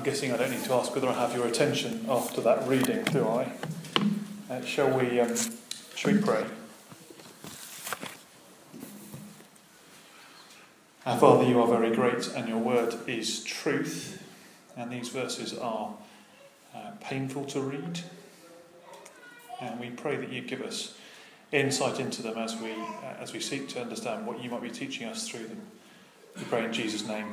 I'm guessing I don't need to ask whether I have your attention after that reading, do I? Uh, shall we? Um, shall we pray? Our Father, you are very great, and your word is truth. And these verses are uh, painful to read. And we pray that you give us insight into them as we uh, as we seek to understand what you might be teaching us through them. We pray in Jesus' name.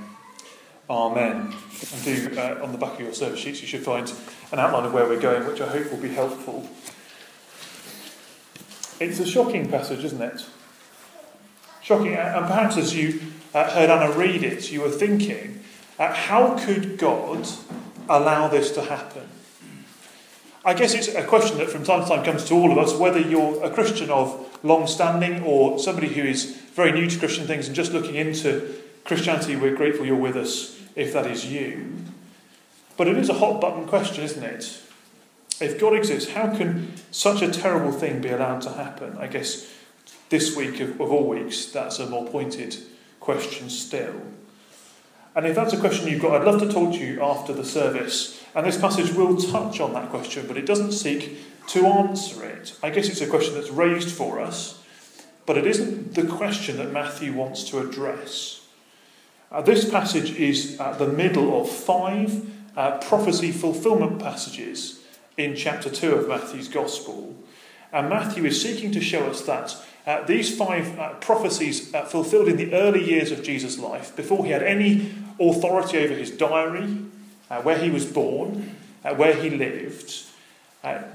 Amen. And do, uh, on the back of your service sheets, you should find an outline of where we're going, which I hope will be helpful. It's a shocking passage, isn't it? Shocking. And perhaps as you uh, heard Anna read it, you were thinking, uh, how could God allow this to happen? I guess it's a question that from time to time comes to all of us, whether you're a Christian of long standing or somebody who is very new to Christian things and just looking into Christianity, we're grateful you're with us if that is you. But it is a hot button question, isn't it? If God exists, how can such a terrible thing be allowed to happen? I guess this week, of, of all weeks, that's a more pointed question still. And if that's a question you've got, I'd love to talk to you after the service. And this passage will touch on that question, but it doesn't seek to answer it. I guess it's a question that's raised for us, but it isn't the question that Matthew wants to address. Uh, this passage is at the middle of five uh, prophecy fulfillment passages in chapter 2 of Matthew's Gospel. And Matthew is seeking to show us that uh, these five uh, prophecies uh, fulfilled in the early years of Jesus' life, before he had any authority over his diary, uh, where he was born, where he lived,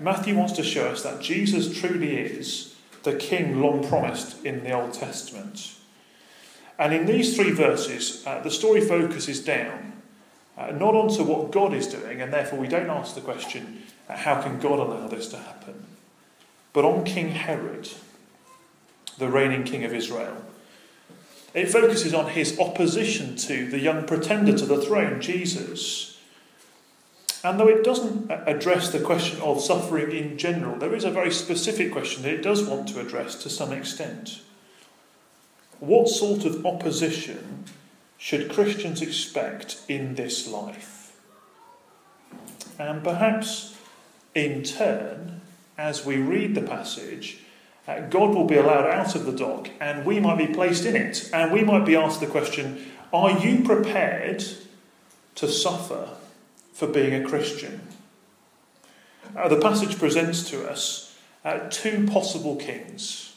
Matthew wants to show us that Jesus truly is the king long promised in the Old Testament. And in these three verses, uh, the story focuses down uh, not onto what God is doing, and therefore we don't ask the question, uh, how can God allow this to happen? But on King Herod, the reigning king of Israel. It focuses on his opposition to the young pretender to the throne, Jesus. And though it doesn't uh, address the question of suffering in general, there is a very specific question that it does want to address to some extent. What sort of opposition should Christians expect in this life? And perhaps in turn, as we read the passage, uh, God will be allowed out of the dock and we might be placed in it. And we might be asked the question Are you prepared to suffer for being a Christian? Uh, the passage presents to us uh, two possible kings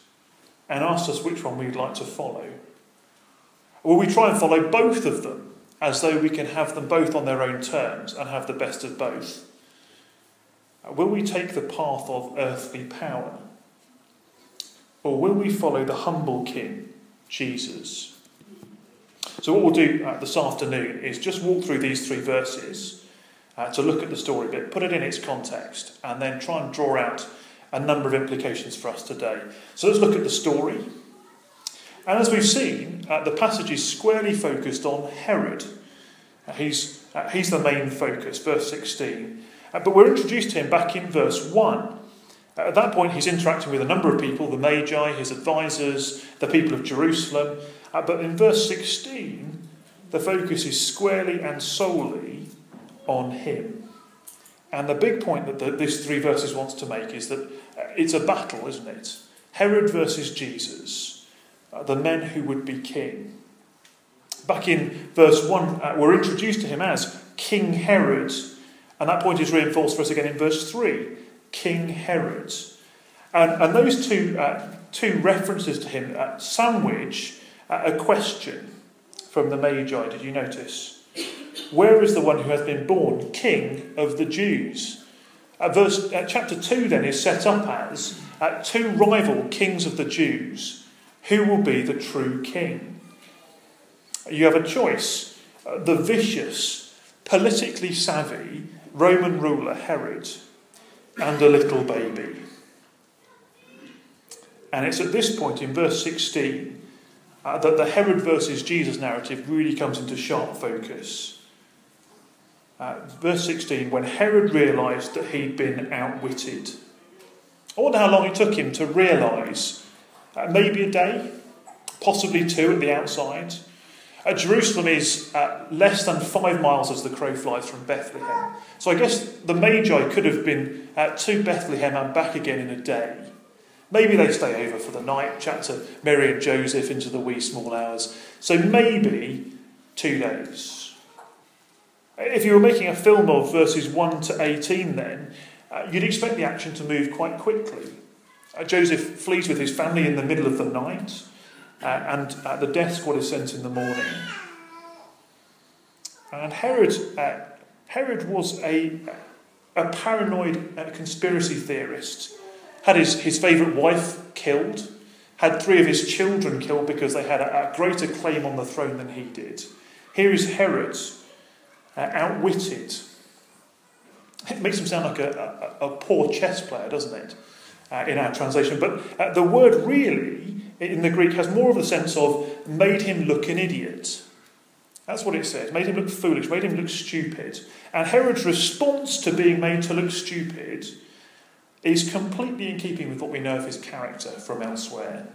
and asked us which one we'd like to follow. Will we try and follow both of them as though we can have them both on their own terms and have the best of both? Will we take the path of earthly power? Or will we follow the humble King, Jesus? So, what we'll do uh, this afternoon is just walk through these three verses uh, to look at the story a bit, put it in its context, and then try and draw out a number of implications for us today. So let's look at the story. And as we've seen, uh, the passage is squarely focused on Herod. Uh, he's, uh, he's the main focus, verse 16. Uh, but we're introduced to him back in verse 1. Uh, at that point, he's interacting with a number of people the Magi, his advisors, the people of Jerusalem. Uh, but in verse 16, the focus is squarely and solely on him. And the big point that the, these three verses wants to make is that it's a battle, isn't it? Herod versus Jesus, uh, the men who would be king. Back in verse 1, uh, we're introduced to him as King Herod. And that point is reinforced for us again in verse 3 King Herod. And, and those two, uh, two references to him uh, sandwich uh, a question from the Magi. Did you notice? Where is the one who has been born King of the Jews? Uh, verse, uh, chapter 2 then is set up as uh, two rival kings of the Jews. Who will be the true king? You have a choice uh, the vicious, politically savvy Roman ruler Herod and a little baby. And it's at this point in verse 16 uh, that the Herod versus Jesus narrative really comes into sharp focus. Uh, verse 16, when Herod realised that he'd been outwitted. I wonder how long it took him to realise. Uh, maybe a day, possibly two at the outside. Uh, Jerusalem is uh, less than five miles as the crow flies from Bethlehem. So I guess the Magi could have been uh, to Bethlehem and back again in a day. Maybe they stay over for the night, chat to Mary and Joseph into the wee small hours. So maybe two days. If you were making a film of verses 1 to 18, then, uh, you'd expect the action to move quite quickly. Uh, Joseph flees with his family in the middle of the night, uh, and the death squad is sent in the morning. And Herod, uh, Herod was a, a paranoid uh, conspiracy theorist, had his, his favourite wife killed, had three of his children killed because they had a, a greater claim on the throne than he did. Here is Herod, uh, outwitted. It makes him sound like a, a, a poor chess player, doesn't it, uh, in our translation? But uh, the word really in the Greek has more of the sense of made him look an idiot. That's what it says. Made him look foolish, made him look stupid. And Herod's response to being made to look stupid is completely in keeping with what we know of his character from elsewhere.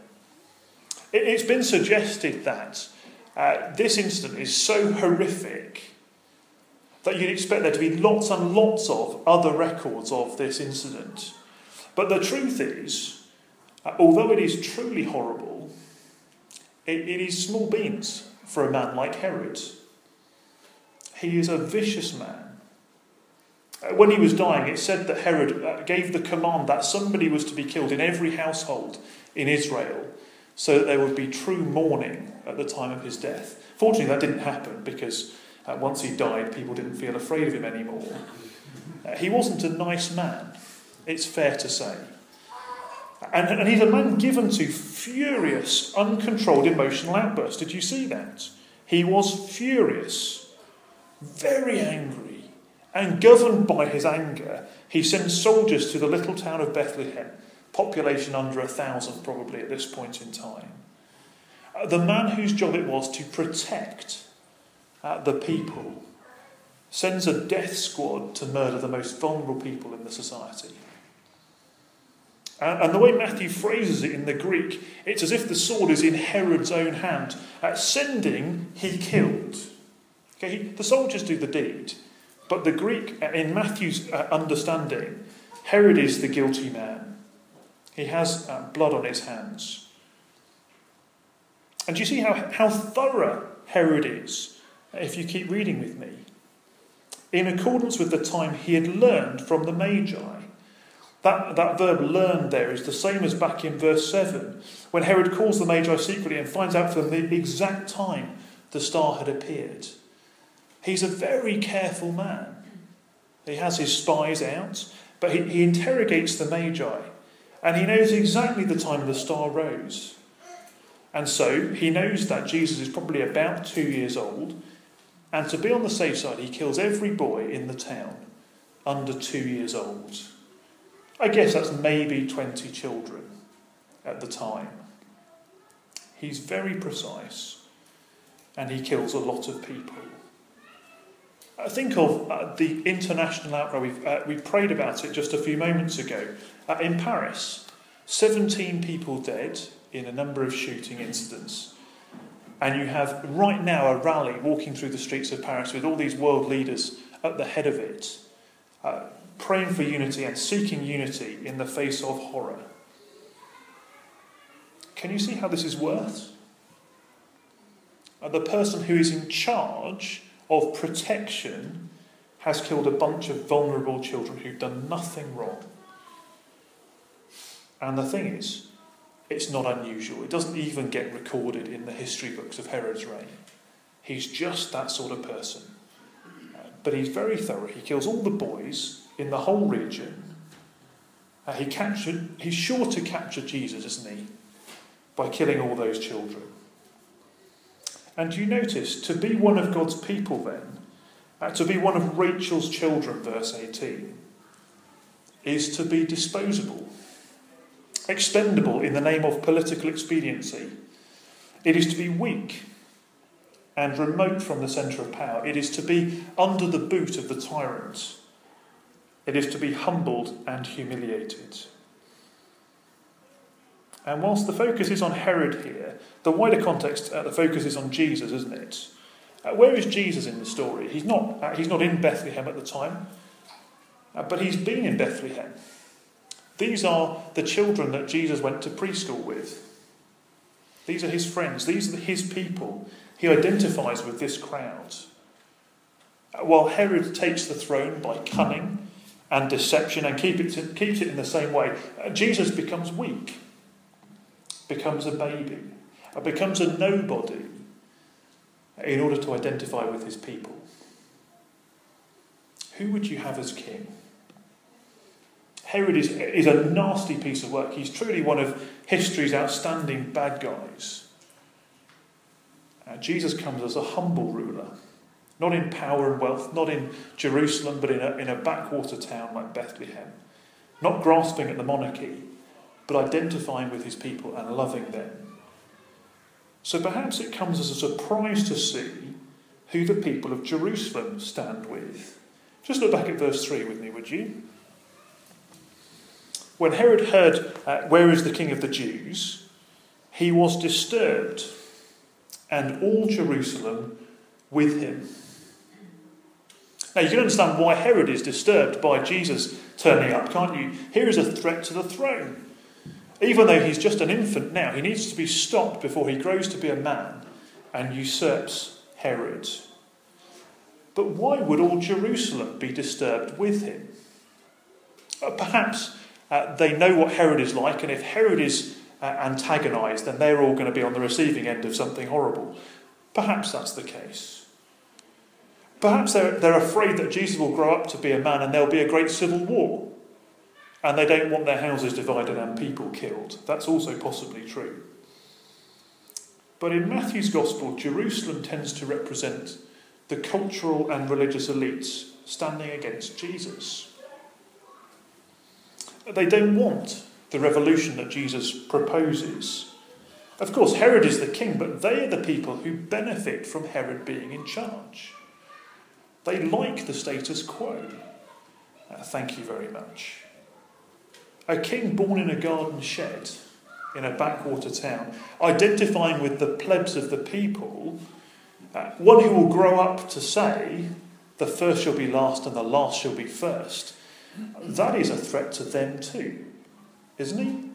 It's been suggested that uh, this incident is so horrific that you'd expect there to be lots and lots of other records of this incident. But the truth is, uh, although it is truly horrible, it, it is small beans for a man like Herod. He is a vicious man. Uh, when he was dying, it said that Herod uh, gave the command that somebody was to be killed in every household in Israel so that there would be true mourning at the time of his death. Fortunately, that didn't happen because uh, once he died, people didn't feel afraid of him anymore. Uh, he wasn't a nice man, it's fair to say. And, and he's a man given to furious, uncontrolled emotional outbursts. Did you see that? He was furious, very angry, and governed by his anger, he sends soldiers to the little town of Bethlehem, population under a thousand probably at this point in time. Uh, the man whose job it was to protect uh, the people sends a death squad to murder the most vulnerable people in the society. And, the way Matthew phrases it in the Greek, it's as if the sword is in Herod's own hand. At sending, he killed. Okay, the soldiers do the deed, but the Greek, uh, in Matthew's uh, understanding, Herod is the guilty man. He has uh, blood on his hands. And you see how, how thorough Herod is if you keep reading with me? In accordance with the time he had learned from the Magi. That, that verb learned there is the same as back in verse 7, when Herod calls the Magi secretly and finds out from them the exact time the star had appeared. He's a very careful man. He has his spies out, but he, he interrogates the Magi, and he knows exactly the time the star rose. And so he knows that Jesus is probably about two years old, and to be on the safe side, he kills every boy in the town under two years old. I guess that's maybe 20 children at the time. He's very precise and he kills a lot of people. I think of uh, the international outcry. We've, uh, we prayed about it just a few moments ago. Uh, in Paris, 17 people dead in a number of shooting incidents. And you have right now a rally walking through the streets of Paris with all these world leaders at the head of it, uh, praying for unity and seeking unity in the face of horror. Can you see how this is worse? Uh, the person who is in charge of protection has killed a bunch of vulnerable children who've done nothing wrong. And the thing is, it's not unusual. It doesn't even get recorded in the history books of Herod's reign. He's just that sort of person. But he's very thorough. He kills all the boys in the whole region. Uh, he captured, he's sure to capture Jesus, isn't he? By killing all those children. And you notice, to be one of God's people then, uh, to be one of Rachel's children, verse 18, is to be disposable expendable in the name of political expediency. It is to be weak and remote from the centre of power. It is to be under the boot of the tyrant. It is to be humbled and humiliated. And whilst the focus is on Herod here, the wider context, uh, the focus is on Jesus, isn't it? Uh, where is Jesus in the story? He's not, uh, he's not in Bethlehem at the time, uh, but he's been in Bethlehem. These are the children that Jesus went to preschool with. These are his friends, these are his people. He identifies with this crowd. Uh, while Herod takes the throne by cunning and deception and keep it to, keeps it in the same way, uh, Jesus becomes weak, becomes a baby, becomes a nobody in order to identify with his people. Who would you have as king? Herod is, is a nasty piece of work. He's truly one of history's outstanding bad guys. Uh, Jesus comes as a humble ruler, not in power and wealth, not in Jerusalem, but in a, in a backwater town like Bethlehem. Not grasping at the monarchy, but identifying with his people and loving them. So perhaps it comes as a surprise to see who the people of Jerusalem stand with. Just look back at verse 3 with me, would you? When Herod heard, uh, Where is the king of the Jews? he was disturbed, and all Jerusalem with him. Now, you can understand why Herod is disturbed by Jesus turning up, can't you? Here is a threat to the throne. Even though he's just an infant now, he needs to be stopped before he grows to be a man and usurps Herod. But why would all Jerusalem be disturbed with him? Uh, perhaps uh, they know what Herod is like, and if Herod is uh, antagonized, then they're all going to be on the receiving end of something horrible. Perhaps that's the case. Perhaps they're, they're afraid that Jesus will grow up to be a man and there'll be a great civil war. And they don't want their houses divided and people killed. That's also possibly true. But in Matthew's Gospel, Jerusalem tends to represent the cultural and religious elites standing against Jesus. They don't want the revolution that Jesus proposes. Of course, Herod is the king, but they are the people who benefit from Herod being in charge. They like the status quo. Uh, thank you very much. A king born in a garden shed in a backwater town, identifying with the plebs of the people, uh, one who will grow up to say, the first shall be last and the last shall be first. That is a threat to them too, isn't he?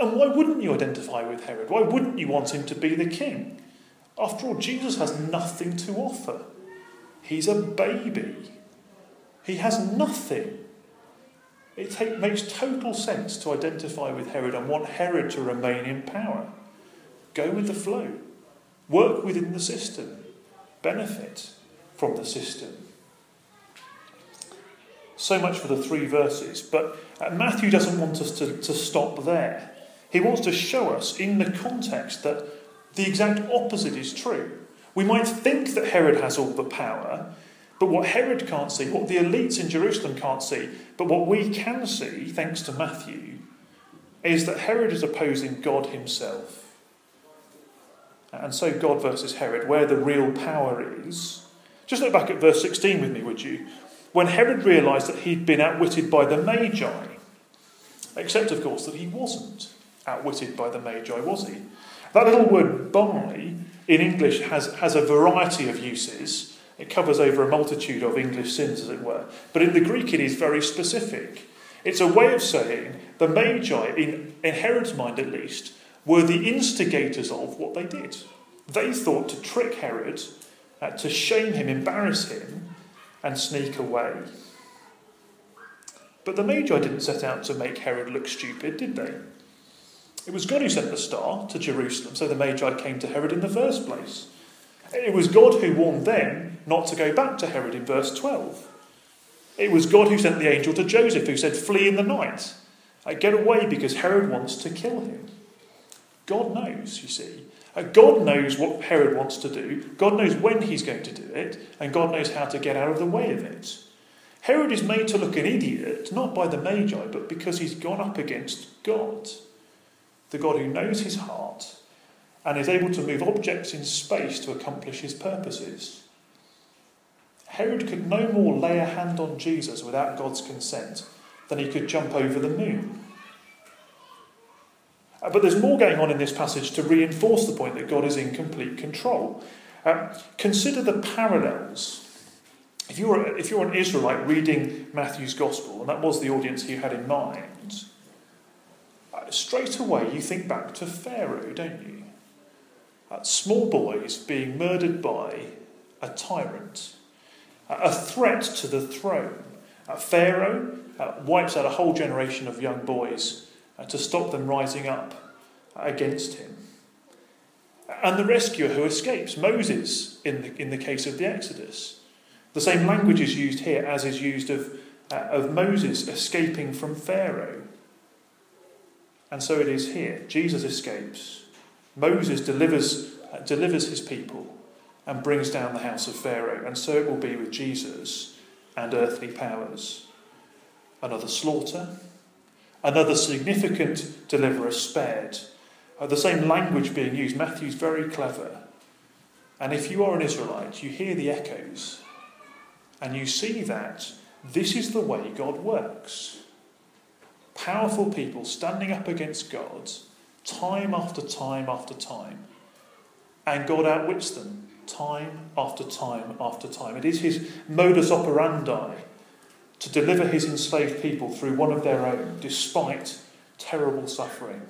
And why wouldn't you identify with Herod? Why wouldn't you want him to be the king? After all, Jesus has nothing to offer. He's a baby. He has nothing. It take, makes total sense to identify with Herod and want Herod to remain in power. Go with the flow. Work within the system. Benefit from the system. So much for the three verses. But uh, Matthew doesn't want us to, to stop there. He wants to show us in the context that the exact opposite is true. We might think that Herod has all the power, but what Herod can't see, what the elites in Jerusalem can't see, but what we can see, thanks to Matthew, is that Herod is opposing God himself. And so, God versus Herod, where the real power is. Just look back at verse 16 with me, would you? When Herod realised that he'd been outwitted by the Magi. Except, of course, that he wasn't outwitted by the Magi, was he? That little word by in English has, has a variety of uses. It covers over a multitude of English sins, as it were. But in the Greek, it is very specific. It's a way of saying the Magi, in, in Herod's mind at least, were the instigators of what they did. They thought to trick Herod, uh, to shame him, embarrass him, and sneak away. But the Magi didn't set out to make Herod look stupid, did they? It was God who sent the star to Jerusalem, so the Magi came to Herod in the first place. It was God who warned them not to go back to Herod in verse 12. It was God who sent the angel to Joseph, who said, Flee in the night. Get away because Herod wants to kill him. God knows, you see, God knows what Herod wants to do, God knows when he's going to do it, and God knows how to get out of the way of it. Herod is made to look an idiot, not by the Magi, but because he's gone up against God, the God who knows his heart and is able to move objects in space to accomplish his purposes. Herod could no more lay a hand on Jesus without God's consent than he could jump over the moon. Uh, but there's more going on in this passage to reinforce the point that God is in complete control. Um, consider the parallels. If you're, if you're an Israelite reading Matthew's Gospel, and that was the audience he had in mind, uh, straight away you think back to Pharaoh, don't you? Uh, small boys being murdered by a tyrant, uh, a threat to the throne. Uh, Pharaoh uh, wipes out a whole generation of young boys to stop them rising up against him and the rescuer who escapes, Moses, in the, in the case of the Exodus. The same language is used here as is used of, uh, of Moses escaping from Pharaoh. And so it is here. Jesus escapes. Moses delivers, uh, delivers his people and brings down the house of Pharaoh. And so it will be with Jesus and earthly powers. Another slaughter, another significant deliverer spared uh, the same language being used. Matthew's very clever. And if you are an Israelite, you hear the echoes and you see that this is the way God works. Powerful people standing up against God time after time after time. And God outwits them time after time after time. It is his modus operandi to deliver his enslaved people through one of their own, despite terrible suffering.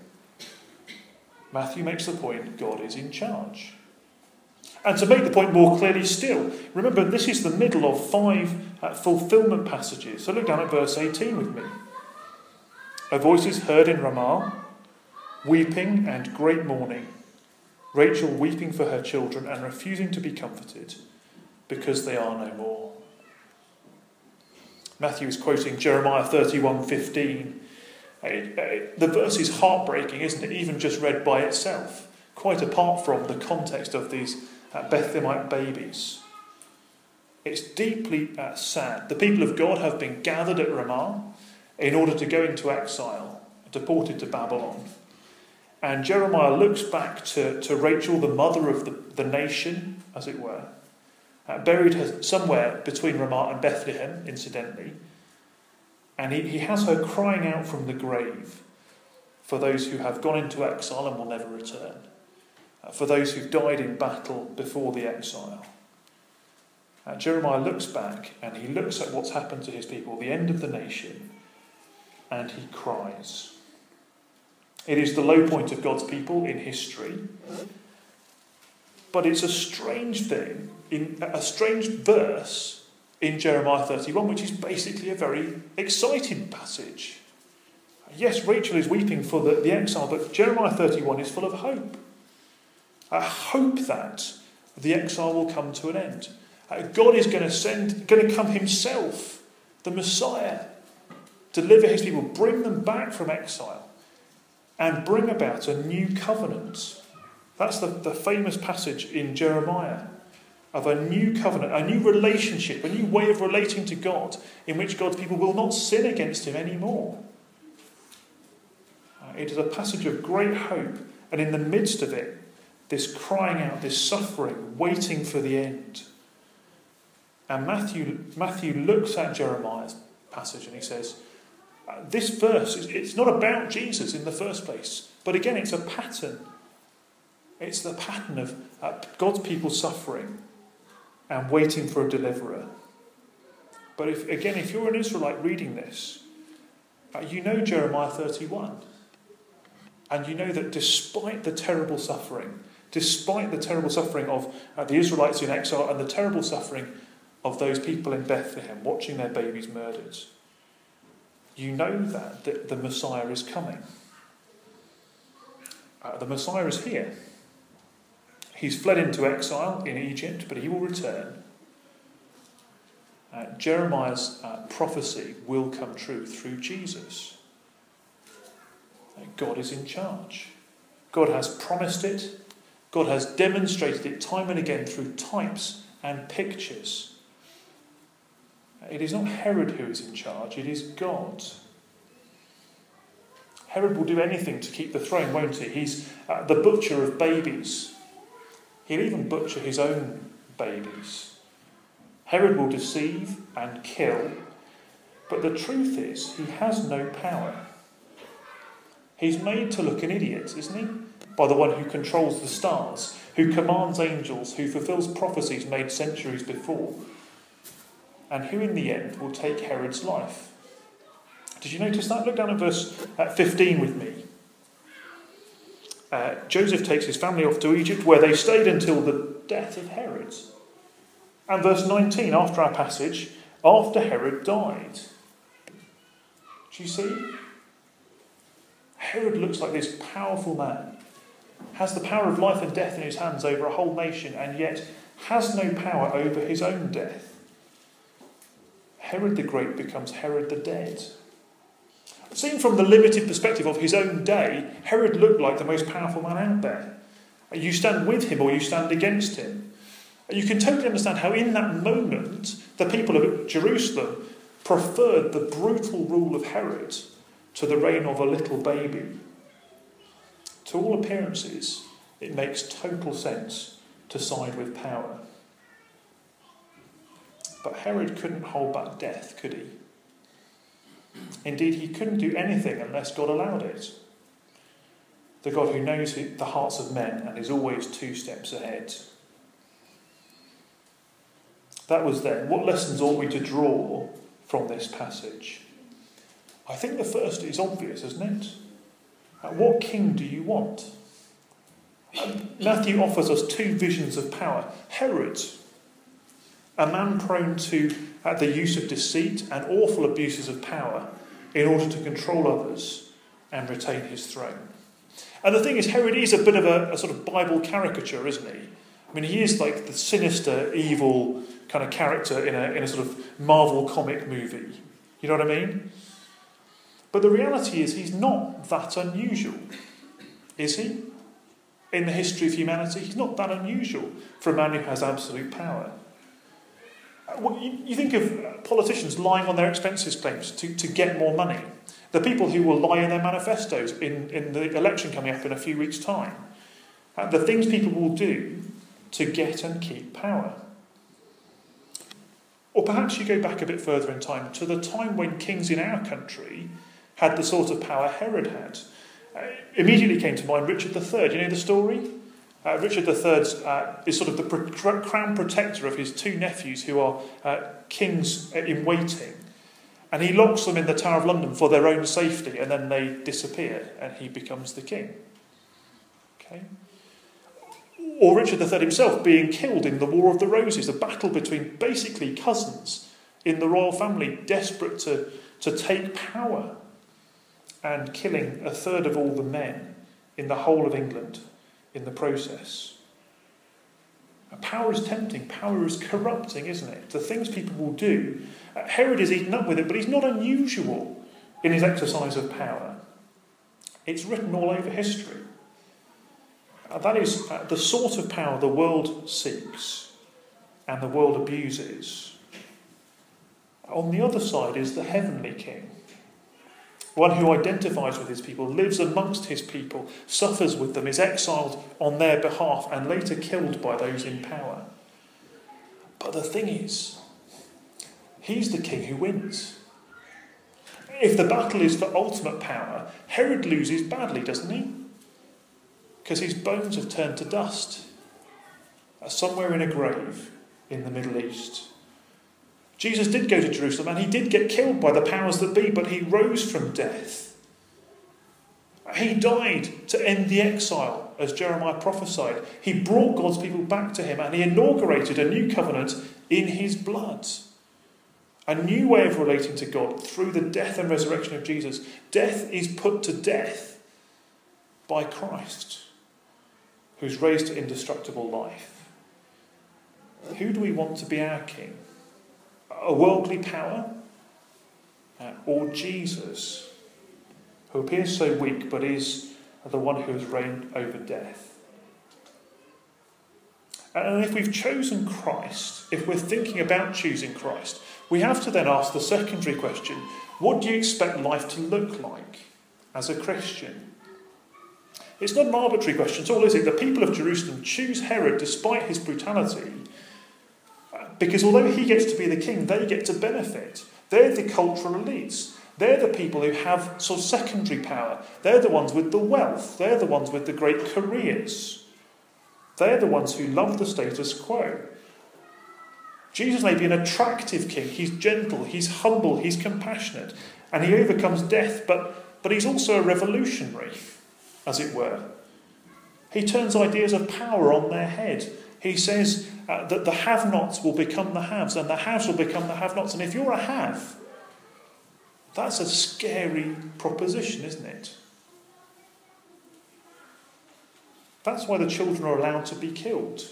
Matthew makes the point God is in charge. And to make the point more clearly still, remember this is the middle of five uh, fulfillment passages. So look down at verse 18 with me. A voice is heard in Ramah, weeping and great mourning. Rachel weeping for her children and refusing to be comforted because they are no more. Matthew is quoting Jeremiah 31:15 the verse is heartbreaking, isn't it? Even just read by itself, quite apart from the context of these uh, Bethlehemite babies. It's deeply uh, sad. The people of God have been gathered at Ramah in order to go into exile, deported to Babylon. And Jeremiah looks back to, to Rachel, the mother of the, the nation, as it were, uh, buried somewhere between Ramah and Bethlehem, incidentally, and he, he has her crying out from the grave for those who have gone into exile and will never return, uh, for those who've died in battle before the exile. Uh, Jeremiah looks back and he looks at what's happened to his people, the end of the nation, and he cries. It is the low point of God's people in history. But it's a strange thing, in a strange verse in Jeremiah 31, which is basically a very exciting passage. Yes, Rachel is weeping for the, the exile, but Jeremiah 31 is full of hope. A hope that the exile will come to an end. Uh, God is going to send, going to come Himself, the Messiah, deliver His people, bring them back from exile, and bring about a new covenant. That's the, the famous passage in Jeremiah of a new covenant, a new relationship, a new way of relating to God, in which God's people will not sin against Him anymore. Uh, it is a passage of great hope, and in the midst of it, this crying out, this suffering, waiting for the end. And Matthew, Matthew looks at Jeremiah's passage and he says, uh, This verse, it's not about Jesus in the first place, but again, it's a pattern. It's the pattern of uh, God's people suffering and waiting for a deliverer. But if, again, if you're an Israelite reading this, uh, you know Jeremiah 31. And you know that despite the terrible suffering, despite the terrible suffering of uh, the Israelites in exile and the terrible suffering of those people in Bethlehem watching their babies murdered, you know that, that the Messiah is coming. Uh, the Messiah is here. He's fled into exile in Egypt, but he will return. Uh, Jeremiah's uh, prophecy will come true through Jesus. Uh, God is in charge. God has promised it. God has demonstrated it time and again through types and pictures. It is not Herod who is in charge, it is God. Herod will do anything to keep the throne, won't he? He's uh, the butcher of babies. He'll even butcher his own babies. Herod will deceive and kill, but the truth is, he has no power. He's made to look an idiot, isn't he? By the one who controls the stars, who commands angels, who fulfills prophecies made centuries before, and who in the end will take Herod's life. Did you notice that? Look down at verse uh, 15 with me. Uh, Joseph takes his family off to Egypt, where they stayed until the death of Herod. And verse 19, after our passage, after Herod died. Do you see? Herod looks like this powerful man, has the power of life and death in his hands over a whole nation, and yet has no power over his own death. Herod the Great becomes Herod the Dead. Seen from the limited perspective of his own day, Herod looked like the most powerful man out there. You stand with him or you stand against him. You can totally understand how, in that moment, the people of Jerusalem preferred the brutal rule of Herod to the reign of a little baby. To all appearances, it makes total sense to side with power. But Herod couldn't hold back death, could he? Indeed, he couldn't do anything unless God allowed it. The God who knows the hearts of men and is always two steps ahead. That was then. What lessons ought we to draw from this passage? I think the first is obvious, isn't it? What king do you want? Matthew offers us two visions of power. Herod, a man prone to uh, the use of deceit and awful abuses of power in order to control others and retain his throne. And the thing is, Herod is a bit of a, a sort of Bible caricature, isn't he? I mean, he is like the sinister, evil kind of character in a, in a sort of Marvel comic movie. You know what I mean? But the reality is, he's not that unusual, is he? In the history of humanity, he's not that unusual for a man who has absolute power. You think of politicians lying on their expenses claims to, to get more money. The people who will lie in their manifestos in, in the election coming up in a few weeks' time. Uh, the things people will do to get and keep power. Or perhaps you go back a bit further in time to the time when kings in our country had the sort of power Herod had. Uh, immediately came to mind Richard III. You know the story? Uh, Richard III uh, is sort of the crown protector of his two nephews who are uh, kings in waiting. And he locks them in the Tower of London for their own safety, and then they disappear, and he becomes the king. Okay? Or Richard III himself being killed in the War of the Roses, a battle between basically cousins in the royal family, desperate to, to take power, and killing a third of all the men in the whole of England in the process. Power is tempting, power is corrupting, isn't it? The things people will do. Uh, Herod is eaten up with it, but he's not unusual in his exercise of power. It's written all over history. Uh, that is uh, the sort of power the world seeks and the world abuses. On the other side is the heavenly king one who identifies with his people, lives amongst his people, suffers with them, is exiled on their behalf, and later killed by those in power. But the thing is, he's the king who wins. If the battle is for ultimate power, Herod loses badly, doesn't he? Because his bones have turned to dust, somewhere in a grave in the Middle East. Jesus did go to Jerusalem and he did get killed by the powers that be, but he rose from death. He died to end the exile, as Jeremiah prophesied. He brought God's people back to him and he inaugurated a new covenant in his blood. A new way of relating to God through the death and resurrection of Jesus. Death is put to death by Christ, who's raised to indestructible life. Who do we want to be our king? A worldly power, uh, or Jesus, who appears so weak but is the one who has reigned over death. And if we've chosen Christ, if we're thinking about choosing Christ, we have to then ask the secondary question what do you expect life to look like as a Christian? It's not an arbitrary question at all, is it? The people of Jerusalem choose Herod despite his brutality because although he gets to be the king, they get to benefit. They're the cultural elites. They're the people who have sort of secondary power. They're the ones with the wealth. They're the ones with the great careers. They're the ones who love the status quo. Jesus may be an attractive king. He's gentle, he's humble, he's compassionate, and he overcomes death, but, but he's also a revolutionary, as it were. He turns ideas of power on their head. He says uh, that the have nots will become the haves, and the haves will become the have nots. And if you're a have, that's a scary proposition, isn't it? That's why the children are allowed to be killed.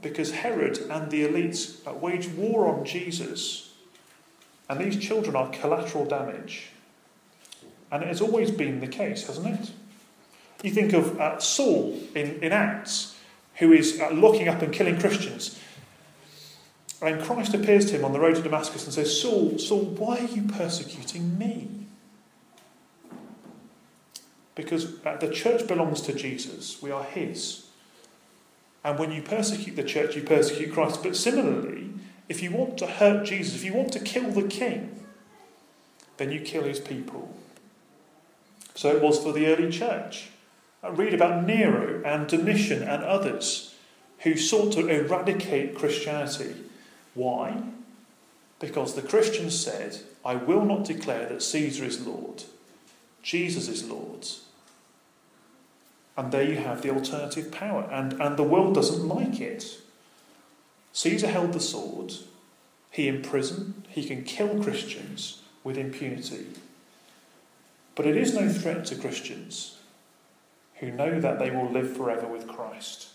Because Herod and the elites uh, wage war on Jesus, and these children are collateral damage. And it has always been the case, hasn't it? You think of uh, Saul in, in Acts, who is uh, locking up and killing Christians. And Christ appears to him on the road to Damascus and says, Saul, Saul, why are you persecuting me? Because uh, the church belongs to Jesus, we are his. And when you persecute the church, you persecute Christ. But similarly, if you want to hurt Jesus, if you want to kill the king, then you kill his people. So it was for the early church. Read about Nero and Domitian and others who sought to eradicate Christianity. Why? Because the Christians said, I will not declare that Caesar is Lord, Jesus is Lord. And there you have the alternative power, and, and the world doesn't like it. Caesar held the sword, he imprisoned, he can kill Christians with impunity. But it is no threat to Christians who know that they will live forever with Christ.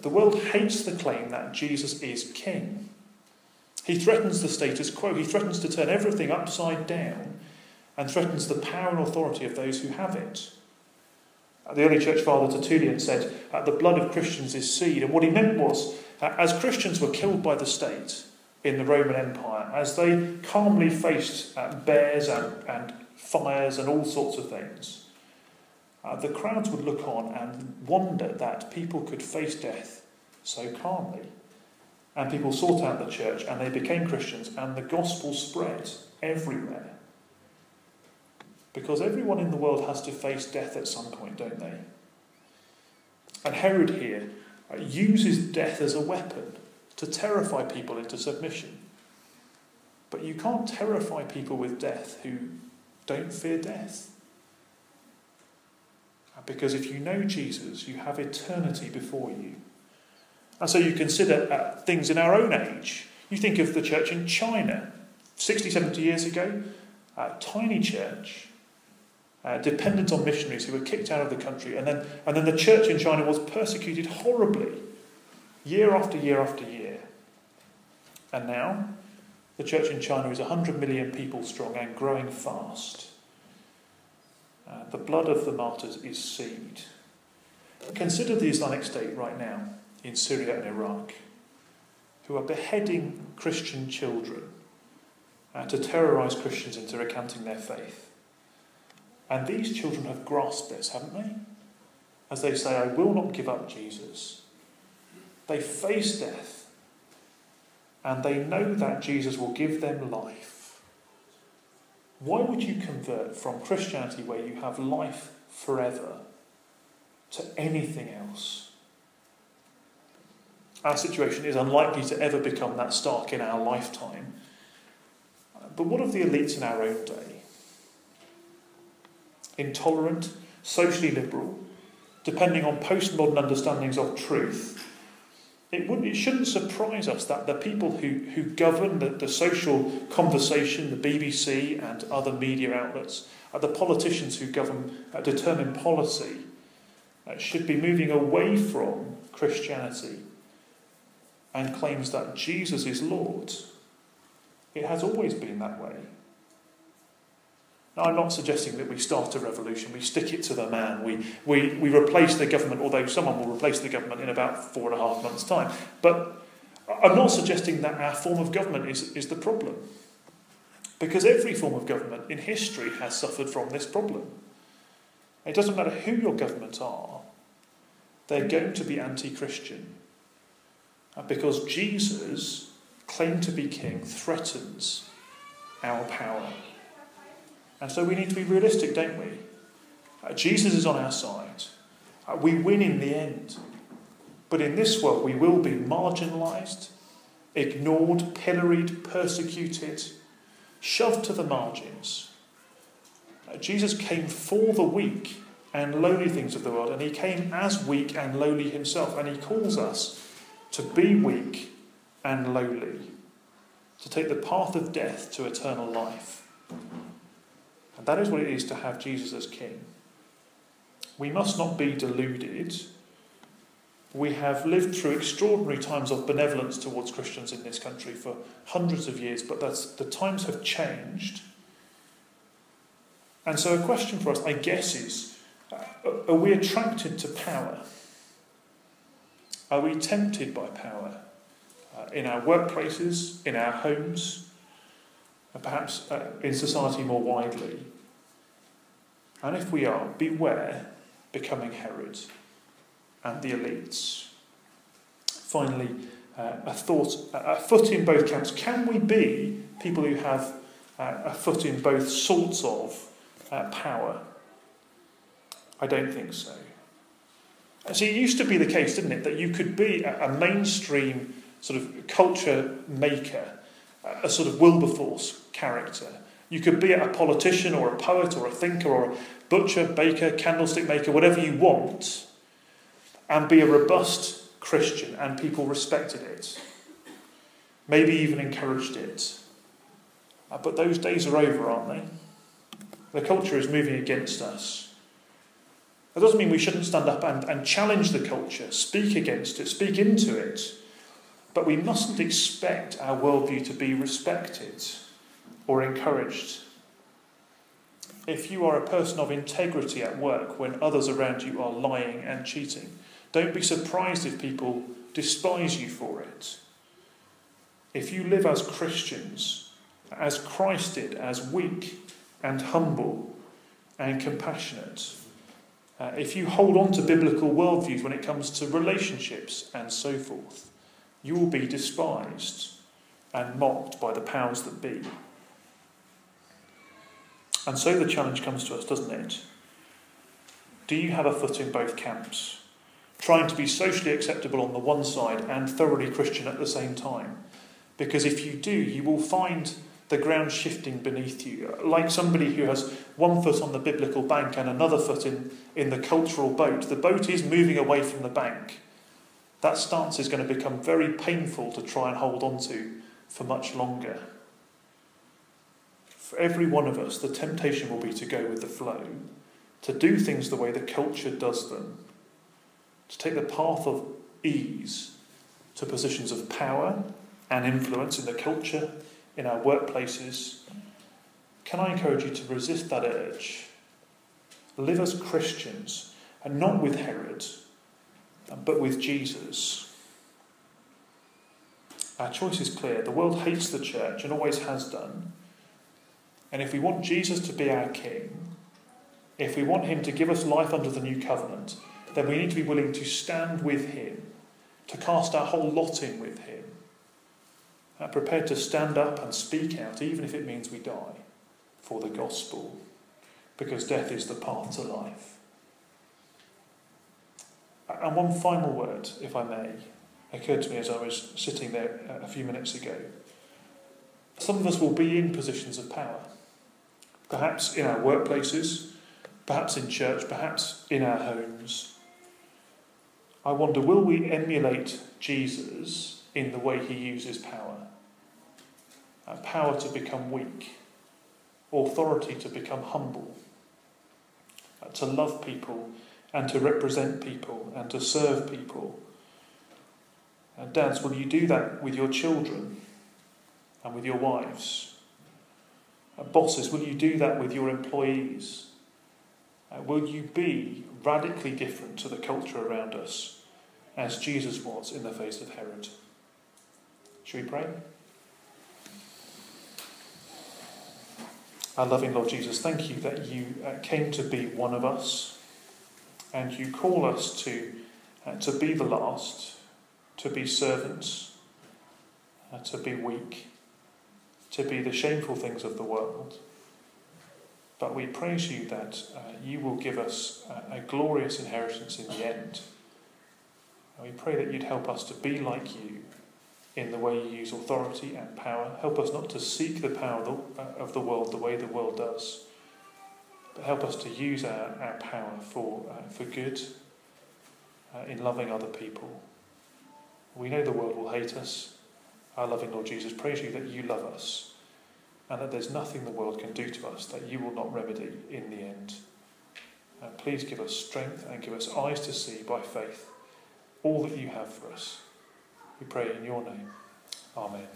The world hates the claim that Jesus is king. He threatens the status quo. He threatens to turn everything upside down and threatens the power and authority of those who have it. Uh, the early church father Tertullian said, The blood of Christians is seed. And what he meant was, that as Christians were killed by the state in the Roman Empire, as they calmly faced uh, bears and, and fires and all sorts of things, uh, the crowds would look on and wonder that people could face death so calmly. And people sought out the church and they became Christians, and the gospel spread everywhere. Because everyone in the world has to face death at some point, don't they? And Herod here uh, uses death as a weapon to terrify people into submission. But you can't terrify people with death who don't fear death. Because if you know Jesus, you have eternity before you. And so you consider uh, things in our own age. You think of the church in China, 60, 70 years ago, a tiny church, uh, dependent on missionaries who were kicked out of the country. And then, and then the church in China was persecuted horribly, year after year after year. And now, the church in China is 100 million people strong and growing fast. Uh, the blood of the martyrs is seed. Consider the Islamic State right now in Syria and Iraq, who are beheading Christian children uh, to terrorize Christians into recanting their faith. And these children have grasped this, haven't they? As they say, I will not give up Jesus. They face death, and they know that Jesus will give them life. Why would you convert from Christianity, where you have life forever, to anything else? Our situation is unlikely to ever become that stark in our lifetime. But what of the elites in our own day? Intolerant, socially liberal, depending on postmodern understandings of truth, it, wouldn't, it shouldn't surprise us that the people who, who govern the, the social conversation, the BBC and other media outlets, are the politicians who govern, uh, determine policy, uh, should be moving away from Christianity and claims that Jesus is Lord. It has always been that way. Now, I'm not suggesting that we start a revolution, we stick it to the man, we, we, we replace the government, although someone will replace the government in about four and a half months' time. But I'm not suggesting that our form of government is, is the problem. Because every form of government in history has suffered from this problem. It doesn't matter who your government are, they're going to be anti Christian. Because Jesus claim to be king threatens our power. And so we need to be realistic, don't we? Uh, Jesus is on our side. Uh, we win in the end. But in this world, we will be marginalised, ignored, pilloried, persecuted, shoved to the margins. Uh, Jesus came for the weak and lowly things of the world, and he came as weak and lowly himself, and he calls us to be weak and lowly, to take the path of death to eternal life. That is what it is to have Jesus as King. We must not be deluded. We have lived through extraordinary times of benevolence towards Christians in this country for hundreds of years, but the times have changed. And so, a question for us, I guess, is uh, are we attracted to power? Are we tempted by power? Uh, in our workplaces, in our homes, and perhaps uh, in society more widely? And if we are, beware becoming Herod and the elites. Finally, uh, a thought, a foot in both camps. Can we be people who have uh, a foot in both sorts of uh, power? I don't think so. See, it used to be the case, didn't it, that you could be a, a mainstream sort of culture maker, a sort of Wilberforce character. You could be a politician or a poet or a thinker or a butcher, baker, candlestick maker, whatever you want, and be a robust Christian, and people respected it. Maybe even encouraged it. Uh, but those days are over, aren't they? The culture is moving against us. That doesn't mean we shouldn't stand up and, and challenge the culture, speak against it, speak into it. But we mustn't expect our worldview to be respected or encouraged if you are a person of integrity at work when others around you are lying and cheating, don't be surprised if people despise you for it. If you live as Christians, as Christ did, as weak and humble and compassionate, uh, if you hold on to biblical worldviews when it comes to relationships and so forth, you will be despised and mocked by the powers that be. And so the challenge comes to us, doesn't it? Do you have a foot in both camps? Trying to be socially acceptable on the one side and thoroughly Christian at the same time? Because if you do, you will find the ground shifting beneath you, like somebody who has one foot on the biblical bank and another foot in, in the cultural boat. The boat is moving away from the bank. That stance is going to become very painful to try and hold on to for much longer for every one of us, the temptation will be to go with the flow, to do things the way the culture does them, to take the path of ease to positions of power and influence in the culture, in our workplaces. Can I encourage you to resist that urge? Live as Christians, and not with Herod, but with Jesus. Our choice is clear. The world hates the church and always has done. And if we want Jesus to be our King, if we want Him to give us life under the new covenant, then we need to be willing to stand with Him, to cast our whole lot in with Him, uh, prepared to stand up and speak out, even if it means we die, for the gospel, because death is the path to life. And one final word, if I may, occurred to me as I was sitting there a few minutes ago. Some of us will be in positions of power perhaps in our workplaces, perhaps in church, perhaps in our homes. I wonder will we emulate Jesus in the way he uses power? Uh, power to become weak, authority to become humble, uh, to love people and to represent people and to serve people. And dads, will you do that with your children and with your wives? Uh, bosses, will you do that with your employees? Uh, will you be radically different to the culture around us as Jesus was in the face of Herod? Should we pray? Our loving Lord Jesus, thank you that you uh, came to be one of us and you call us to, uh, to be the last, to be servants, uh, to be weak, to be the shameful things of the world. But we praise you that uh, you will give us a, a glorious inheritance in the end. And we pray that you'd help us to be like you in the way you use authority and power. Help us not to seek the power of the world the way the world does, but help us to use our, our power for, uh, for good uh, in loving other people. We know the world will hate us. Our loving Lord Jesus, praise you that you love us and that there's nothing the world can do to us that you will not remedy in the end. And please give us strength and give us eyes to see by faith all that you have for us. We pray in your name. Amen.